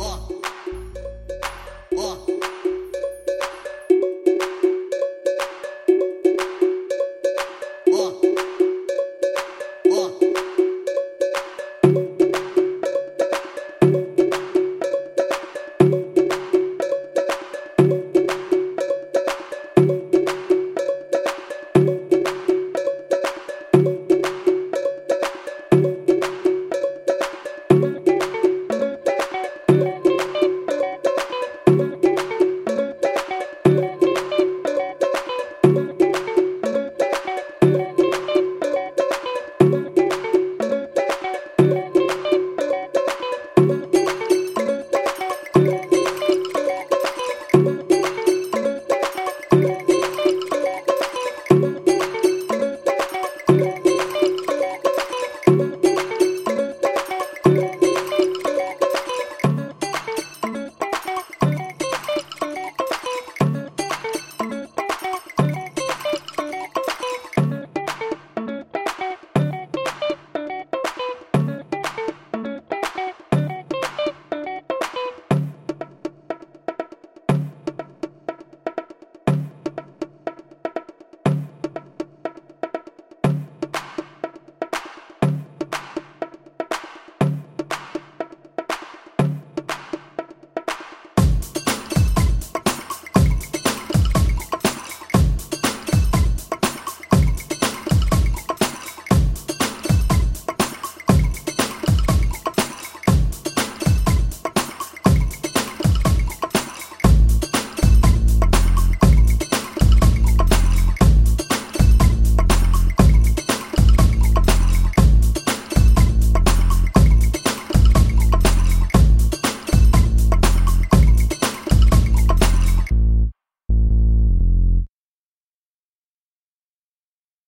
What?